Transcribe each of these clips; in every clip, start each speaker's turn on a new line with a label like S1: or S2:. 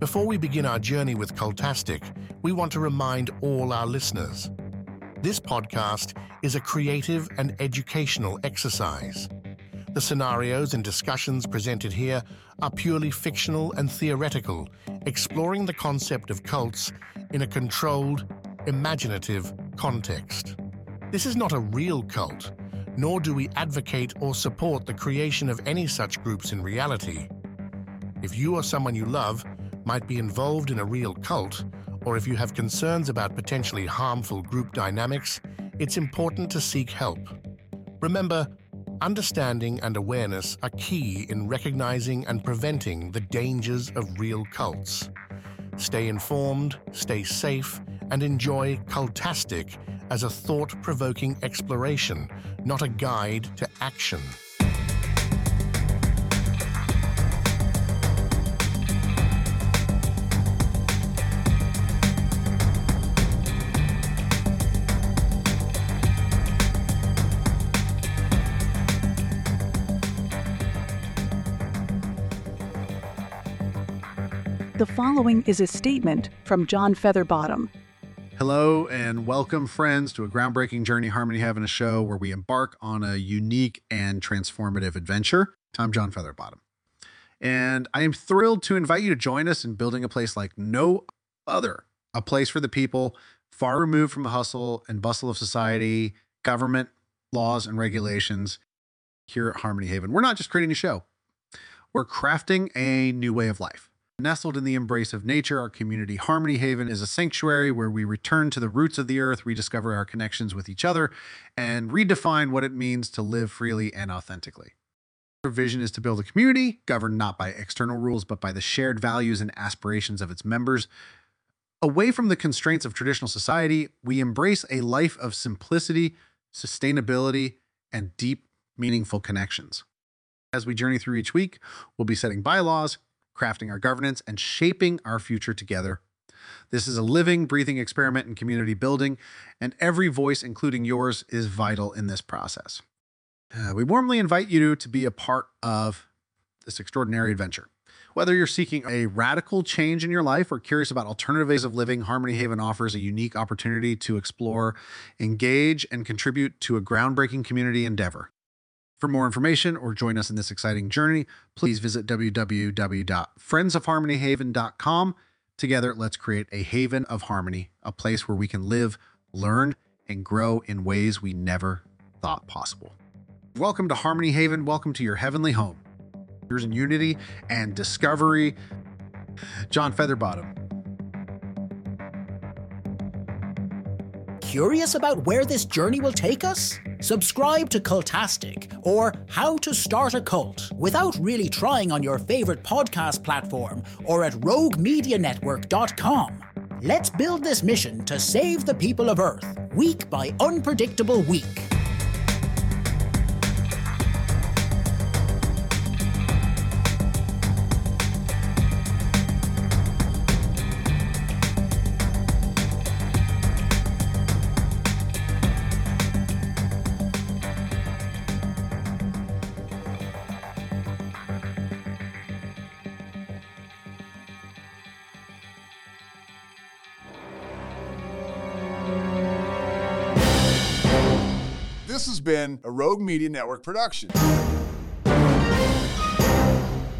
S1: Before we begin our journey with Cultastic, we want to remind all our listeners this podcast is a creative and educational exercise. The scenarios and discussions presented here are purely fictional and theoretical, exploring the concept of cults in a controlled, imaginative context. This is not a real cult, nor do we advocate or support the creation of any such groups in reality. If you or someone you love might be involved in a real cult, or if you have concerns about potentially harmful group dynamics, it's important to seek help. Remember, understanding and awareness are key in recognizing and preventing the dangers of real cults. Stay informed, stay safe, and enjoy Cultastic as a thought provoking exploration, not a guide to action.
S2: The following is a statement from John Featherbottom.
S3: Hello and welcome, friends, to a groundbreaking journey, Harmony Heaven, a show where we embark on a unique and transformative adventure. I'm John Featherbottom, and I am thrilled to invite you to join us in building a place like no other, a place for the people far removed from the hustle and bustle of society, government, laws, and regulations here at Harmony Haven. We're not just creating a show, we're crafting a new way of life. Nestled in the embrace of nature, our community Harmony Haven is a sanctuary where we return to the roots of the earth, rediscover our connections with each other, and redefine what it means to live freely and authentically. Our vision is to build a community governed not by external rules, but by the shared values and aspirations of its members. Away from the constraints of traditional society, we embrace a life of simplicity, sustainability, and deep, meaningful connections. As we journey through each week, we'll be setting bylaws, crafting our governance, and shaping our future together. This is a living, breathing experiment in community building, and every voice, including yours, is vital in this process. Uh, we warmly invite you to be a part of this extraordinary adventure. Whether you're seeking a radical change in your life or curious about alternative ways of living, Harmony Haven offers a unique opportunity to explore, engage, and contribute to a groundbreaking community endeavor. For more information or join us in this exciting journey, please visit www.friendsofharmonyhaven.com. Together, let's create a haven of harmony, a place where we can live, learn, and grow in ways we never thought possible. Welcome to Harmony Haven. Welcome to your heavenly home. Here's in unity and discovery. John Featherbottom.
S4: Curious about where this journey will take us? Subscribe to Cultastic or How to Start a Cult without really trying on your favorite podcast platform or at roguemedianetwork.com. Let's build this mission to save the people of Earth, week by unpredictable week.
S5: This has been a Rogue Media Network production.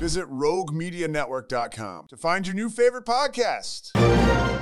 S5: Visit roguemedianetwork.com to find your new favorite podcast.